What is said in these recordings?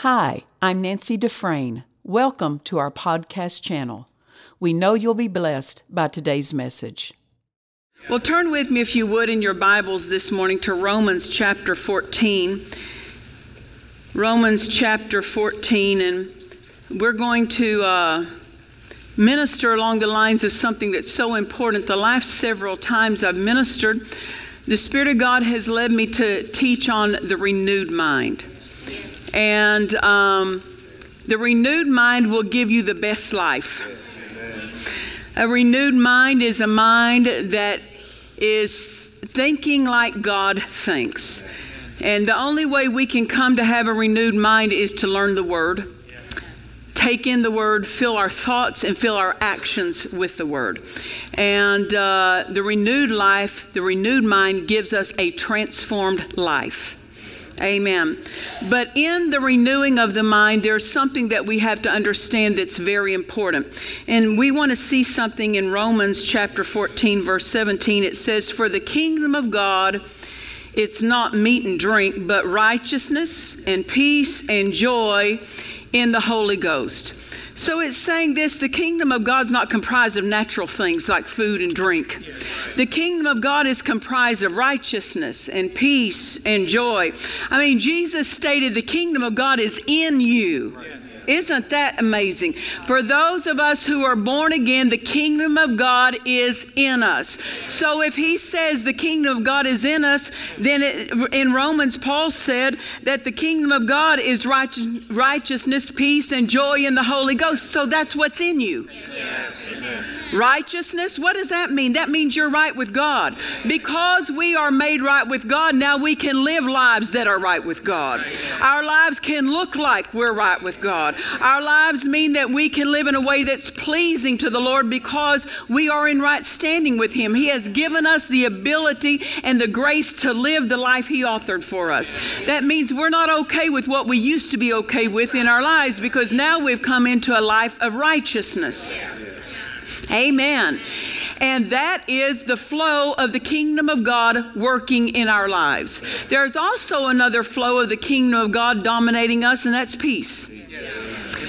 Hi, I'm Nancy Dufresne. Welcome to our podcast channel. We know you'll be blessed by today's message. Well, turn with me, if you would, in your Bibles this morning to Romans chapter 14. Romans chapter 14, and we're going to uh, minister along the lines of something that's so important. The last several times I've ministered, the Spirit of God has led me to teach on the renewed mind. And um, the renewed mind will give you the best life. A renewed mind is a mind that is thinking like God thinks. And the only way we can come to have a renewed mind is to learn the Word, take in the Word, fill our thoughts, and fill our actions with the Word. And uh, the renewed life, the renewed mind gives us a transformed life. Amen. But in the renewing of the mind, there's something that we have to understand that's very important. And we want to see something in Romans chapter 14, verse 17. It says, For the kingdom of God, it's not meat and drink, but righteousness and peace and joy in the Holy Ghost. So it's saying this the kingdom of God's not comprised of natural things like food and drink. The kingdom of God is comprised of righteousness and peace and joy. I mean, Jesus stated the kingdom of God is in you. Isn't that amazing? For those of us who are born again, the kingdom of God is in us. So if he says the kingdom of God is in us, then it, in Romans, Paul said that the kingdom of God is righteous, righteousness, peace, and joy in the Holy Ghost. So that's what's in you. Righteousness, what does that mean? That means you're right with God. Because we are made right with God, now we can live lives that are right with God. Our lives can look like we're right with God. Our lives mean that we can live in a way that's pleasing to the Lord because we are in right standing with Him. He has given us the ability and the grace to live the life He authored for us. That means we're not okay with what we used to be okay with in our lives because now we've come into a life of righteousness. Amen. And that is the flow of the kingdom of God working in our lives. There's also another flow of the kingdom of God dominating us, and that's peace.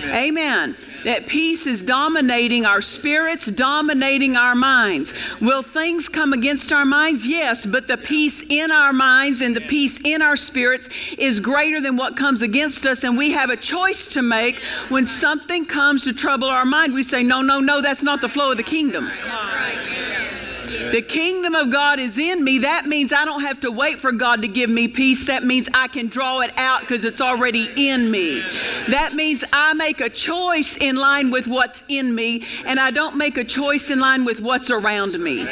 Amen. That peace is dominating our spirits, dominating our minds. Will things come against our minds? Yes, but the peace in our minds and the peace in our spirits is greater than what comes against us. And we have a choice to make when something comes to trouble our mind. We say, No, no, no, that's not the flow of the kingdom. The kingdom of God is in me. That means I don't have to wait for God to give me peace. That means I can draw it out because it's already in me. That means I make a choice in line with what's in me and I don't make a choice in line with what's around me.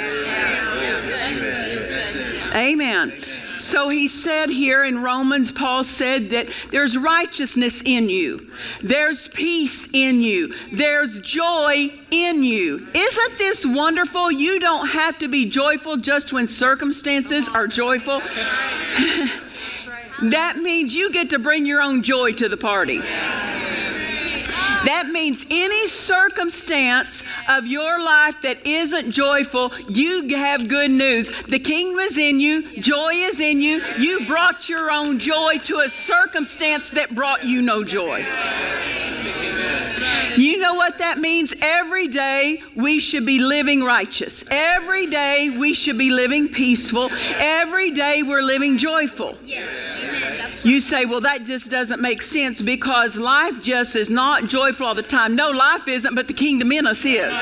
Amen. So he said here in Romans, Paul said that there's righteousness in you, there's peace in you, there's joy in you. Isn't this wonderful? You don't have to be joyful just when circumstances are joyful. that means you get to bring your own joy to the party. That means any circumstance of your life that isn't joyful, you have good news. The kingdom is in you, joy is in you. You brought your own joy to a circumstance that brought you no joy. You know what that means? Every day we should be living righteous. Every day we should be living peaceful. Every day we're living joyful. You say, well, that just doesn't make sense because life just is not joyful all the time. No, life isn't, but the kingdom in us is.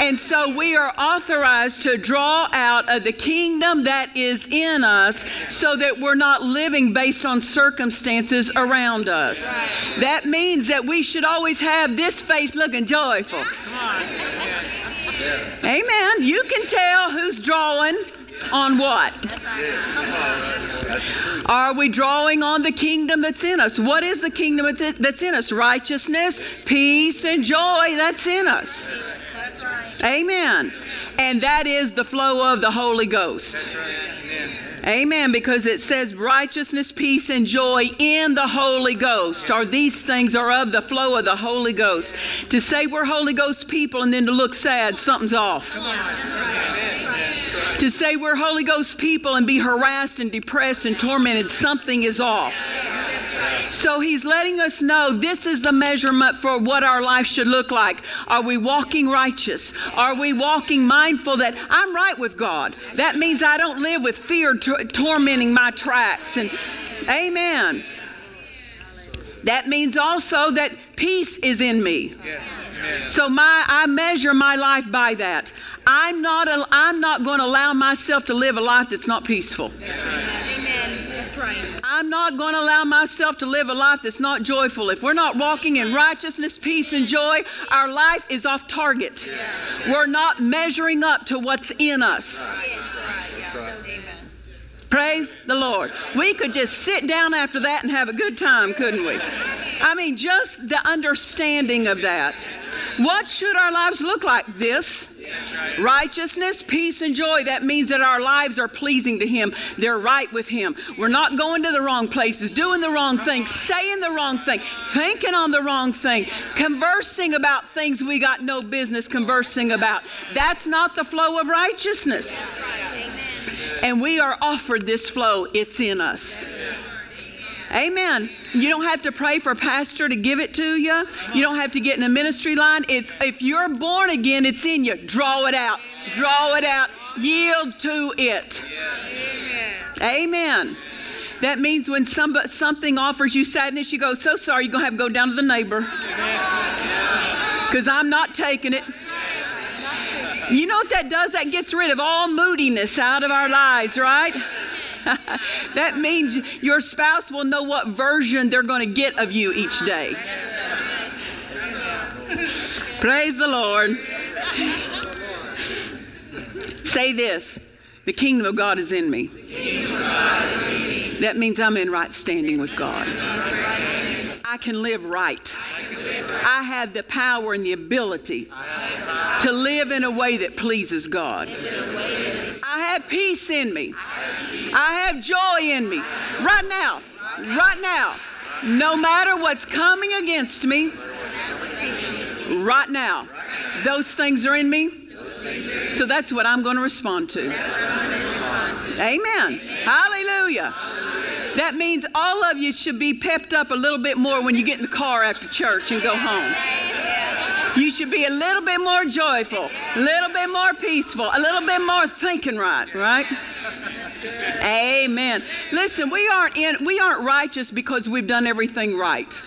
And so we are authorized to draw out of the kingdom that is in us so that we're not living based on circumstances around us. That means that we should always have this face looking joyful. Amen. You can tell who's drawing on what? Are we drawing on the kingdom that's in us? What is the kingdom that's in us? Righteousness, peace, and joy that's in us. Amen. And that is the flow of the Holy Ghost. Amen. Because it says righteousness, peace, and joy in the Holy Ghost. Or these things are of the flow of the Holy Ghost. To say we're Holy Ghost people and then to look sad, something's off To say we're Holy Ghost people and be harassed and depressed and tormented, something is off. So he's letting us know this is the measurement for what our life should look like. Are we walking righteous? Are we walking mindful that I'm right with God? That means I don't live with fear t- tormenting my tracks. And amen. That means also that peace is in me. So my I measure my life by that. I'm not a, I'm not going to allow myself to live a life that's not peaceful. Amen. That's right. I'm not going to allow myself to live a life that's not joyful. If we're not walking in righteousness, peace, and joy, our life is off target. We're not measuring up to what's in us. Praise the Lord. We could just sit down after that and have a good time, couldn't we? I mean, just the understanding of that. What should our lives look like? This righteousness, peace, and joy. That means that our lives are pleasing to Him. They're right with Him. We're not going to the wrong places, doing the wrong thing, saying the wrong thing, thinking on the wrong thing, conversing about things we got no business conversing about. That's not the flow of righteousness. And we are offered this flow, it's in us. Amen. You don't have to pray for a pastor to give it to you. You don't have to get in a ministry line. It's if you're born again, it's in you. Draw it out. Draw it out. Yield to it. Amen. That means when somebody, something offers you sadness, you go, so sorry, you're going to have to go down to the neighbor. Because I'm not taking it. You know what that does? That gets rid of all moodiness out of our lives, right? that means your spouse will know what version they're going to get of you each day. Praise the Lord. Say this the kingdom of God is in me. That means I'm in right standing with God. I can live right. I have the power and the ability to live in a way that pleases God. I have peace in me. I have joy in me. Right now. Right now. No matter what's coming against me, right now, those things are in me. So that's what I'm going to respond to. Amen. Hallelujah. That means all of you should be pepped up a little bit more when you get in the car after church and go home. You should be a little bit more joyful, a little bit more peaceful, a little bit more thinking right, right? Amen. Listen, we aren't in we aren't righteous because we've done everything right.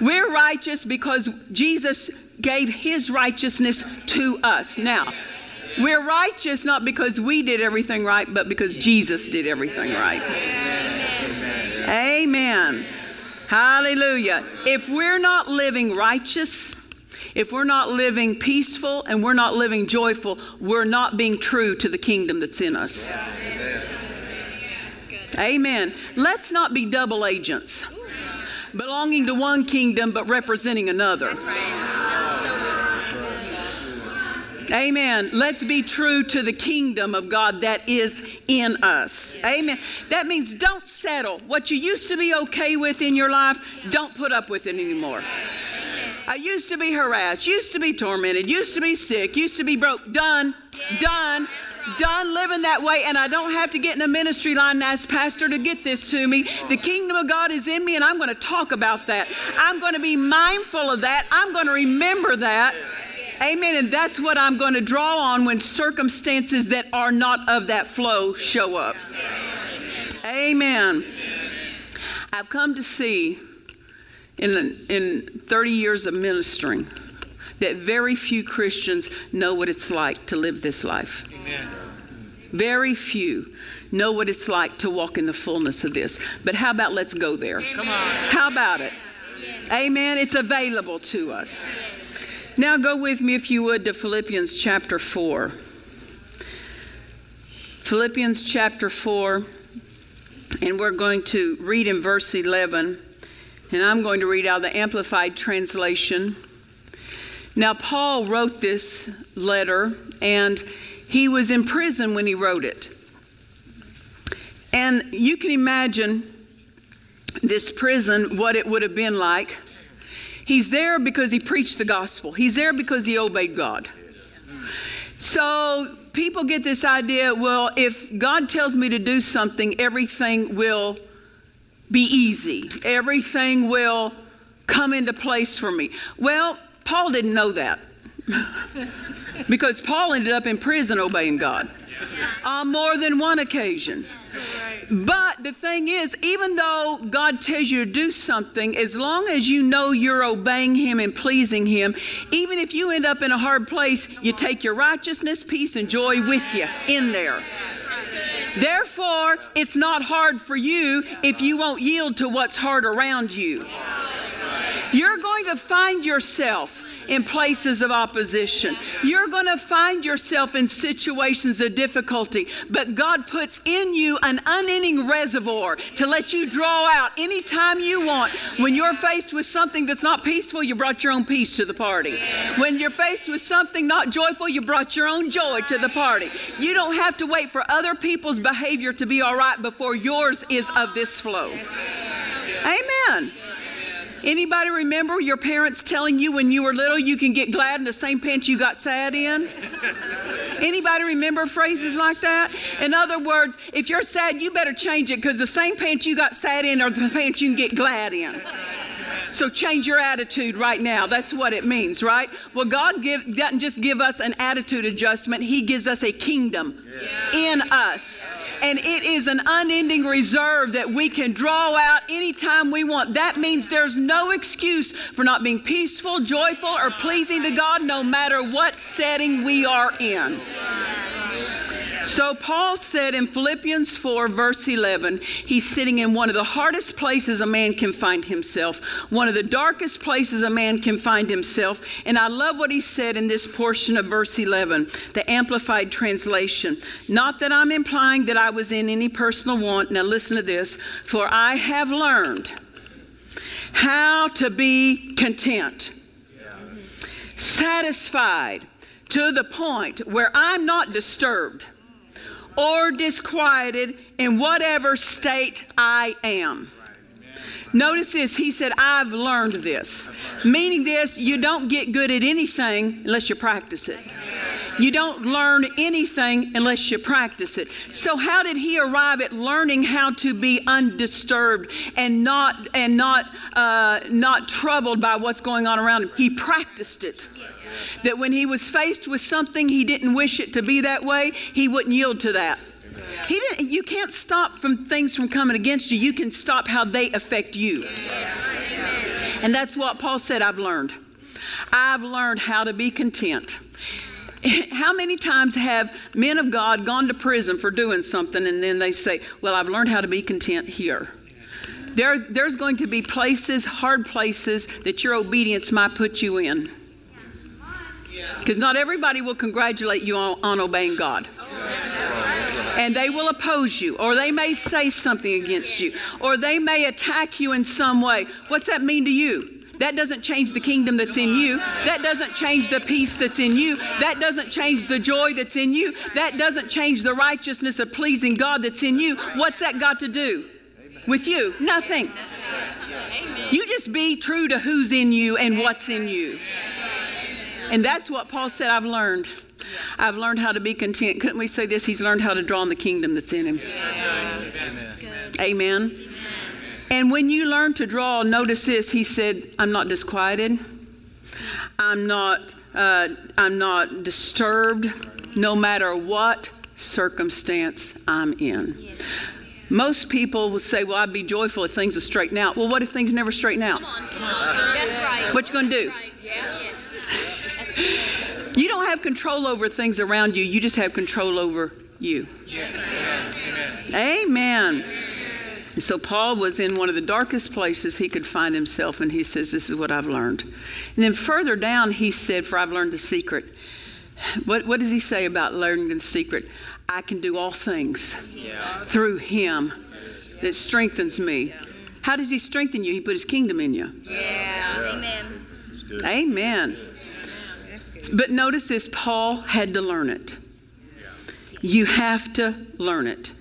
We're righteous because Jesus gave his righteousness to us. Now, we're righteous not because we did everything right, but because Jesus did everything right. Amen. Hallelujah. If we're not living righteous, if we're not living peaceful and we're not living joyful, we're not being true to the kingdom that's in us. Amen. Let's not be double agents, belonging to one kingdom but representing another. Amen. Let's be true to the kingdom of God that is in us. Amen. That means don't settle. What you used to be okay with in your life, don't put up with it anymore. I used to be harassed, used to be tormented, used to be sick, used to be broke. Done, done, done living that way, and I don't have to get in a ministry line and ask Pastor to get this to me. The kingdom of God is in me, and I'm going to talk about that. I'm going to be mindful of that. I'm going to remember that. Amen. And that's what I'm going to draw on when circumstances that are not of that flow show up. Amen. I've come to see in, in 30 years of ministering that very few Christians know what it's like to live this life. Amen. Very few know what it's like to walk in the fullness of this. But how about let's go there? Come on. How about it? Amen. It's available to us. Now go with me, if you would, to Philippians chapter 4. Philippians chapter 4, and we're going to read in verse 11, and I'm going to read out the Amplified Translation. Now, Paul wrote this letter, and he was in prison when he wrote it. And you can imagine this prison, what it would have been like He's there because he preached the gospel. He's there because he obeyed God. So people get this idea well, if God tells me to do something, everything will be easy, everything will come into place for me. Well, Paul didn't know that because Paul ended up in prison obeying God on more than one occasion. But the thing is, even though God tells you to do something, as long as you know you're obeying Him and pleasing Him, even if you end up in a hard place, you take your righteousness, peace, and joy with you in there. Therefore, it's not hard for you if you won't yield to what's hard around you. You're going to find yourself in places of opposition. You're going to find yourself in situations of difficulty, but God puts in you an unending reservoir to let you draw out anytime you want. When you're faced with something that's not peaceful, you brought your own peace to the party. When you're faced with something not joyful, you brought your own joy to the party. You don't have to wait for other people's behavior to be all right before yours is of this flow. Amen. Anybody remember your parents telling you when you were little you can get glad in the same pants you got sad in? Anybody remember phrases like that? In other words, if you're sad, you better change it because the same pants you got sad in are the pants you can get glad in. So change your attitude right now. That's what it means, right? Well, God give, doesn't just give us an attitude adjustment, He gives us a kingdom yeah. in us and it is an unending reserve that we can draw out anytime we want. That means there's no excuse for not being peaceful, joyful, or pleasing to God no matter what setting we are in. So, Paul said in Philippians 4, verse 11, he's sitting in one of the hardest places a man can find himself, one of the darkest places a man can find himself. And I love what he said in this portion of verse 11, the Amplified Translation. Not that I'm implying that I was in any personal want. Now, listen to this. For I have learned how to be content, satisfied to the point where I'm not disturbed or disquieted in whatever state I am. Notice this, he said, I've learned this. Meaning this, you don't get good at anything unless you practice it. You don't learn anything unless you practice it. So how did he arrive at learning how to be undisturbed and not and not uh, not troubled by what's going on around him? He practiced it that when he was faced with something he didn't wish it to be that way, he wouldn't yield to that. He didn't, you can't stop from things from coming against you. You can stop how they affect you. And that's what Paul said I've learned. I've learned how to be content. How many times have men of God gone to prison for doing something and then they say, Well, I've learned how to be content here? There, there's going to be places, hard places, that your obedience might put you in. Because not everybody will congratulate you on, on obeying God. And they will oppose you, or they may say something against you, or they may attack you in some way. What's that mean to you? That doesn't change the kingdom that's in you. That doesn't change the peace that's in you. That doesn't change the joy that's in you. That doesn't change the righteousness of pleasing God that's in you. What's that got to do with you? Nothing. You just be true to who's in you and what's in you. And that's what Paul said I've learned. I've learned how to be content. Couldn't we say this? He's learned how to draw on the kingdom that's in him. Amen. Amen. And when you learn to draw, notice this. He said, I'm not disquieted. I'm not, uh, I'm not disturbed no matter what circumstance I'm in. Yes. Most people will say, Well, I'd be joyful if things would straighten out. Well, what if things never straighten out? Come on. Come on. That's right. What you going to do? Right. Yeah. You don't have control over things around you, you just have control over you. Yes. Amen. Amen. So Paul was in one of the darkest places he could find himself, and he says, This is what I've learned. And then further down, he said, For I've learned the secret. What, what does he say about learning the secret? I can do all things yeah. through him that strengthens me. How does he strengthen you? He put his kingdom in you. Yeah. yeah. Amen. Amen. But notice this Paul had to learn it. You have to learn it.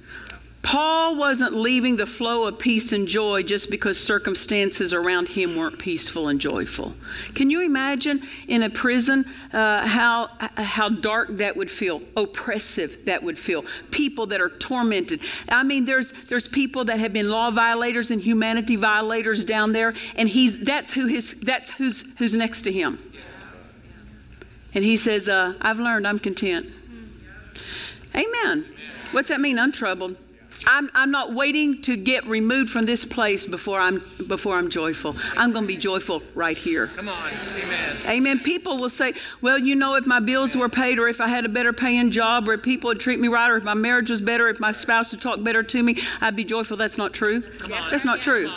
Paul wasn't leaving the flow of peace and joy just because circumstances around him weren't peaceful and joyful. Can you imagine in a prison uh, how, how dark that would feel, oppressive that would feel, people that are tormented? I mean, there's, there's people that have been law violators and humanity violators down there, and he's, that's, who his, that's who's, who's next to him. And he says, uh, I've learned, I'm content. Amen. What's that mean, untroubled? I'm, I'm not waiting to get removed from this place before I'm before I'm joyful. I'm going to be joyful right here. Come on, amen. Amen. People will say, "Well, you know, if my bills were paid, or if I had a better paying job, or if people would treat me right, or if my marriage was better, if my spouse would talk better to me, I'd be joyful." That's not true. That's not true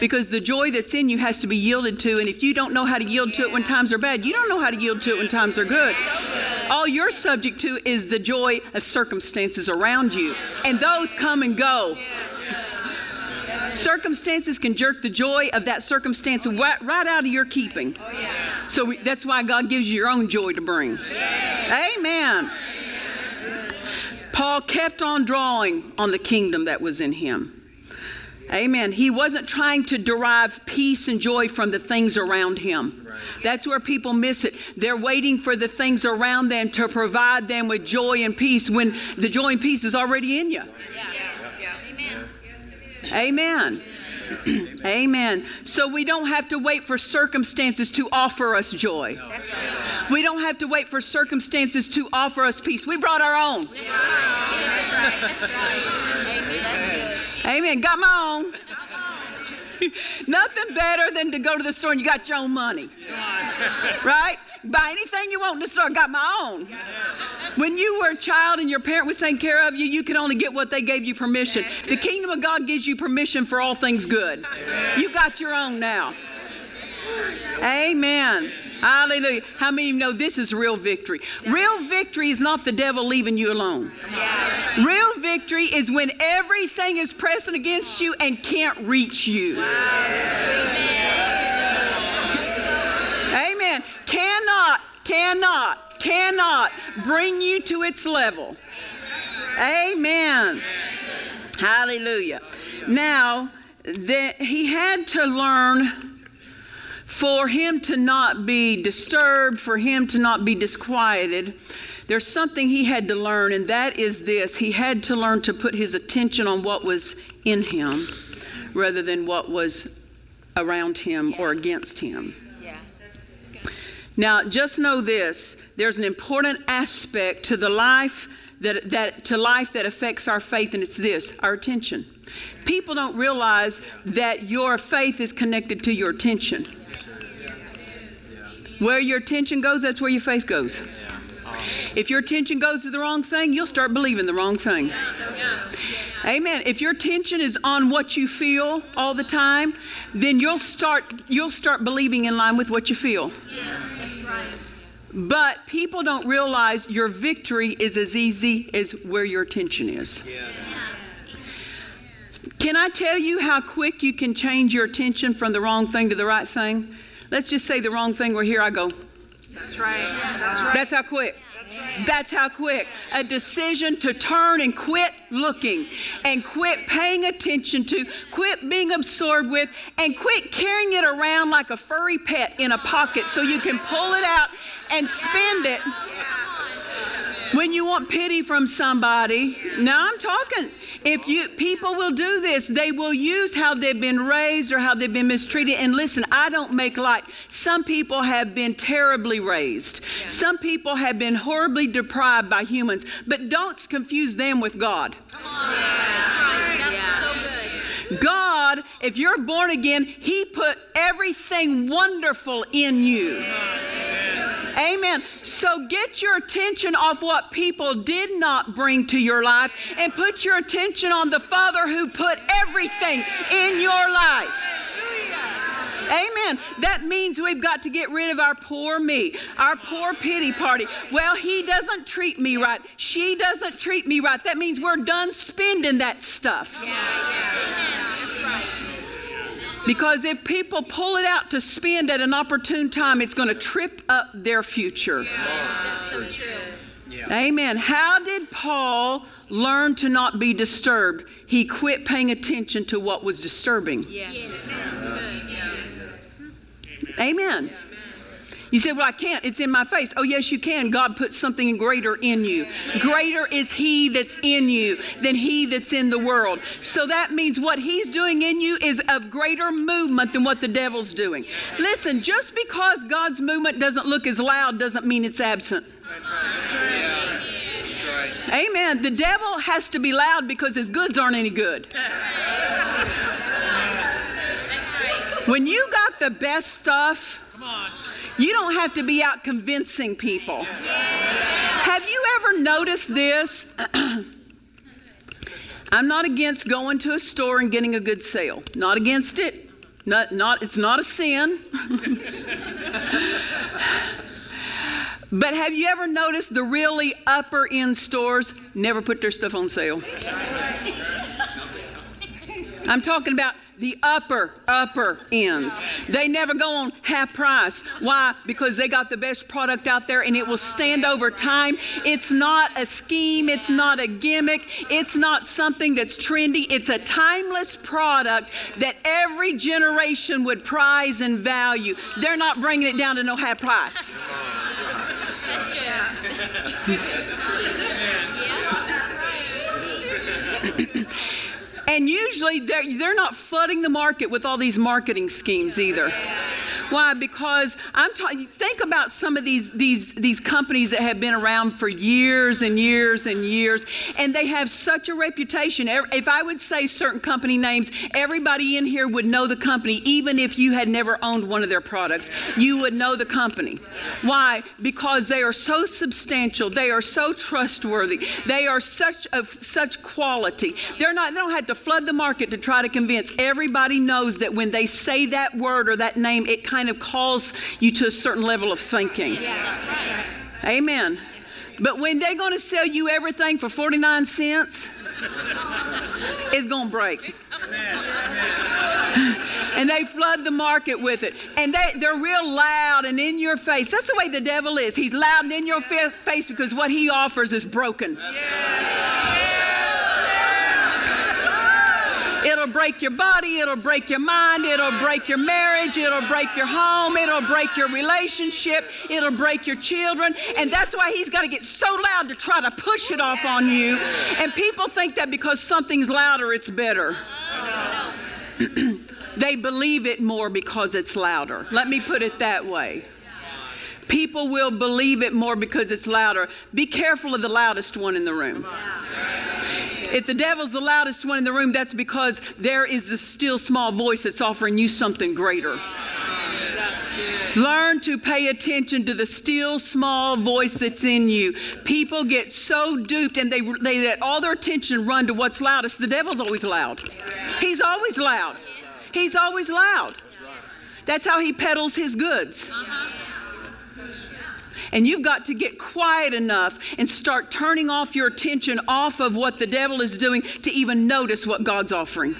because the joy that's in you has to be yielded to. And if you don't know how to yield to it when times are bad, you don't know how to yield to it when times are good. All you're subject to is the joy of circumstances around you, and those come and go. Circumstances can jerk the joy of that circumstance right, right out of your keeping. So that's why God gives you your own joy to bring. Amen. Paul kept on drawing on the kingdom that was in him. Amen. He wasn't trying to derive peace and joy from the things around him. Right. That's where people miss it. They're waiting for the things around them to provide them with joy and peace when the joy and peace is already in you. Yeah. Yeah. Amen. Amen. Amen. So we don't have to wait for circumstances to offer us joy. Right. We don't have to wait for circumstances to offer us peace. We brought our own. That's right. That's right. Amen. Amen. Got my own. Nothing better than to go to the store and you got your own money. right? Buy anything you want in the store, got my own. When you were a child and your parent was taking care of you, you could only get what they gave you permission. The kingdom of God gives you permission for all things good. You got your own now. Amen. Hallelujah. How many of you know this is real victory? Real victory is not the devil leaving you alone. Real victory is when everything is pressing against you and can't reach you. Amen. Cannot, cannot, cannot bring you to its level. Amen. Hallelujah. Now, that he had to learn for him to not be disturbed, for him to not be disquieted, there's something he had to learn, and that is this he had to learn to put his attention on what was in him rather than what was around him or against him. Yeah. Now, just know this there's an important aspect to the life that, that to life that affects our faith, and it's this our attention. People don't realize that your faith is connected to your attention. Where your attention goes, that's where your faith goes. If your attention goes to the wrong thing, you'll start believing the wrong thing. Amen. If your attention is on what you feel all the time, then you'll start you'll start believing in line with what you feel. Yes, that's right. But people don't realize your victory is as easy as where your attention is. Yeah. Can I tell you how quick you can change your attention from the wrong thing to the right thing? Let's just say the wrong thing, where here I go. That's right. That's right. That's how quick. That's how quick. A decision to turn and quit looking and quit paying attention to, quit being absorbed with, and quit carrying it around like a furry pet in a pocket so you can pull it out and spend it when you want pity from somebody. Now I'm talking. If you people will do this, they will use how they've been raised or how they've been mistreated. And listen, I don't make light. Some people have been terribly raised. Some people have been horribly deprived by humans. But don't confuse them with God. Come on. Yeah. That's so good. God, if you're born again, He put everything wonderful in you. Amen. So get your attention off what people did not bring to your life and put your attention on the Father who put everything in your life. Amen. That means we've got to get rid of our poor me, our poor pity party. Well, he doesn't treat me right. She doesn't treat me right. That means we're done spending that stuff. Yeah, yeah. Because if people pull it out to spend at an opportune time, it's going to trip up their future. Yes, that's so true. Yeah. Amen. How did Paul learn to not be disturbed? He quit paying attention to what was disturbing. Yes. yes. That's good. Yes. Amen. You say, Well, I can't. It's in my face. Oh, yes, you can. God put something greater in you. Greater is He that's in you than He that's in the world. So that means what He's doing in you is of greater movement than what the devil's doing. Listen, just because God's movement doesn't look as loud doesn't mean it's absent. Amen. The devil has to be loud because his goods aren't any good. When you got the best stuff, you don't have to be out convincing people. Have you ever noticed this? I'm not against going to a store and getting a good sale. Not against it. Not, not, it's not a sin. but have you ever noticed the really upper end stores never put their stuff on sale? I'm talking about the upper, upper ends. They never go on half price. Why? Because they got the best product out there and it will stand over time. It's not a scheme, it's not a gimmick, it's not something that's trendy. It's a timeless product that every generation would prize and value. They're not bringing it down to no half price. That's good. yeah, that's right. And usually they're, they're not flooding the market with all these marketing schemes either. Why? Because I'm talking. Think about some of these these these companies that have been around for years and years and years, and they have such a reputation. If I would say certain company names, everybody in here would know the company, even if you had never owned one of their products. You would know the company. Why? Because they are so substantial. They are so trustworthy. They are such of such quality. They're not. They don't have to flood the market to try to convince. Everybody knows that when they say that word or that name, it kind kind of calls you to a certain level of thinking. Yeah, right. Amen. But when they're going to sell you everything for 49 cents, it's going to break. and they flood the market with it. And they, they're real loud and in your face. That's the way the devil is. He's loud and in your face because what he offers is broken. Yeah. It'll break your body, it'll break your mind, it'll break your marriage, it'll break your home, it'll break your relationship, it'll break your children. And that's why he's got to get so loud to try to push it off on you. And people think that because something's louder, it's better. they believe it more because it's louder. Let me put it that way. People will believe it more because it's louder. Be careful of the loudest one in the room. If the devil's the loudest one in the room, that's because there is the still small voice that's offering you something greater. Learn to pay attention to the still small voice that's in you. People get so duped and they, they let all their attention run to what's loudest. The devil's always loud. He's always loud. He's always loud. That's how he peddles his goods. And you've got to get quiet enough and start turning off your attention off of what the devil is doing to even notice what God's offering.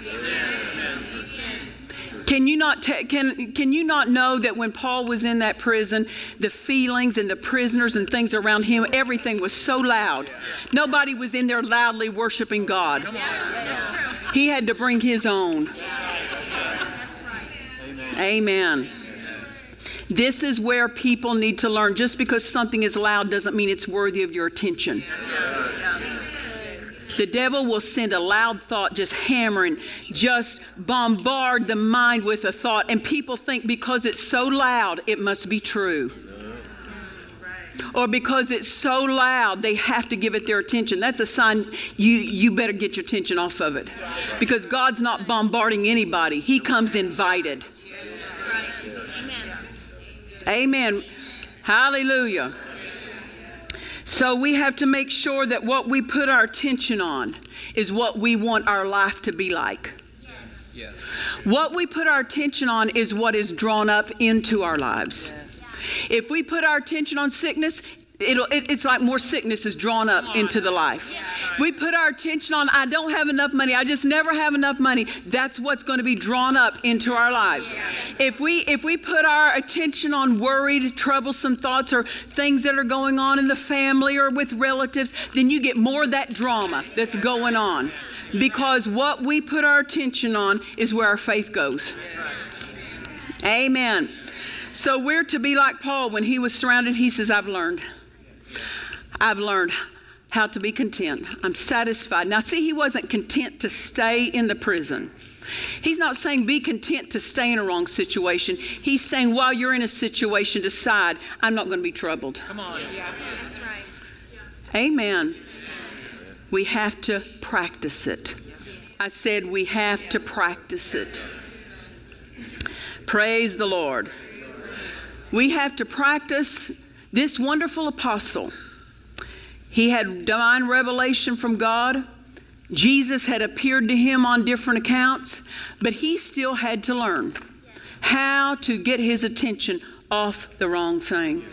Can you not te- can can you not know that when Paul was in that prison, the feelings and the prisoners and things around him, everything was so loud. Nobody was in there loudly worshiping God. He had to bring his own. Amen. This is where people need to learn. Just because something is loud doesn't mean it's worthy of your attention. The devil will send a loud thought just hammering, just bombard the mind with a thought, and people think because it's so loud, it must be true. Or because it's so loud, they have to give it their attention. That's a sign you, you better get your attention off of it. Because God's not bombarding anybody, He comes invited. Amen. Hallelujah. So we have to make sure that what we put our attention on is what we want our life to be like. What we put our attention on is what is drawn up into our lives. If we put our attention on sickness, it'll, it, it's like more sickness is drawn up into the life. We put our attention on, I don't have enough money. I just never have enough money. That's what's going to be drawn up into our lives. If we if we put our attention on worried, troublesome thoughts or things that are going on in the family or with relatives, then you get more of that drama that's going on. Because what we put our attention on is where our faith goes. Amen. So we're to be like Paul when he was surrounded, he says, I've learned. I've learned how to be content. I'm satisfied. Now, see, he wasn't content to stay in the prison. He's not saying be content to stay in a wrong situation. He's saying while you're in a situation, decide, I'm not going to be troubled. Come on. That's right. Amen. We have to practice it. I said we have to practice it. Praise the Lord. We have to practice this wonderful apostle. He had divine revelation from God. Jesus had appeared to him on different accounts, but he still had to learn how to get his attention off the wrong thing.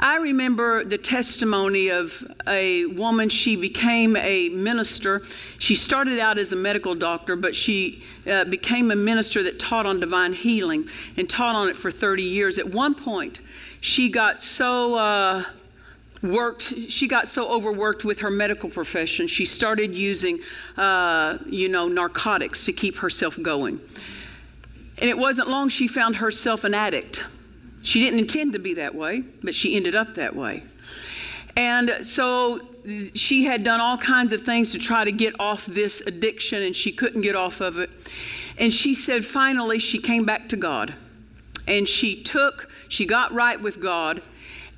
I remember the testimony of a woman. She became a minister. She started out as a medical doctor, but she uh, became a minister that taught on divine healing and taught on it for 30 years. At one point, she got so. Uh, worked she got so overworked with her medical profession she started using uh, you know narcotics to keep herself going. And it wasn't long she found herself an addict. She didn't intend to be that way but she ended up that way. And so she had done all kinds of things to try to get off this addiction and she couldn't get off of it. And she said finally she came back to god. And she took she got right with god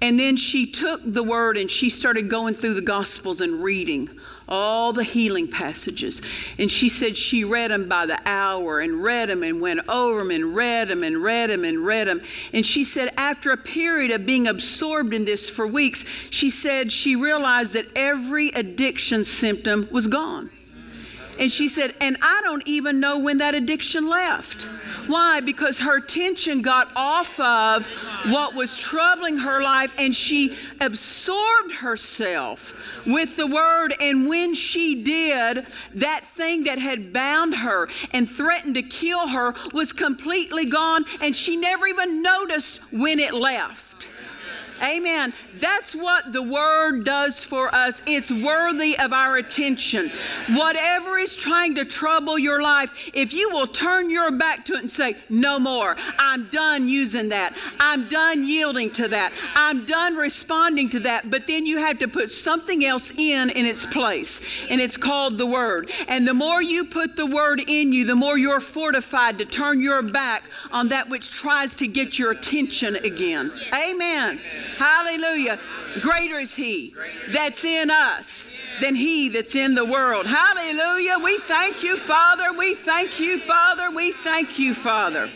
and then she took the word and she started going through the Gospels and reading all the healing passages. And she said she read them by the hour and read them and went over them and read them and read them and read them. And she said after a period of being absorbed in this for weeks, she said she realized that every addiction symptom was gone. And she said, and I don't even know when that addiction left. Why? Because her attention got off of what was troubling her life and she absorbed herself with the word. And when she did, that thing that had bound her and threatened to kill her was completely gone and she never even noticed when it left. Amen. That's what the Word does for us. It's worthy of our attention. Whatever is trying to trouble your life, if you will turn your back to it and say, No more, I'm done using that. I'm done yielding to that. I'm done responding to that. But then you have to put something else in in its place, and it's called the Word. And the more you put the Word in you, the more you're fortified to turn your back on that which tries to get your attention again. Amen. Hallelujah. Greater is He that's in us than He that's in the world. Hallelujah. We thank you, Father. We thank you, Father. We thank you, Father.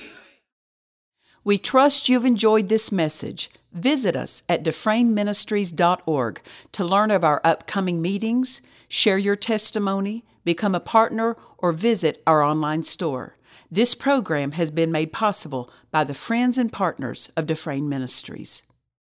We trust you've enjoyed this message. Visit us at dufresneministries.org to learn of our upcoming meetings, share your testimony, become a partner, or visit our online store. This program has been made possible by the friends and partners of Dufresne Ministries.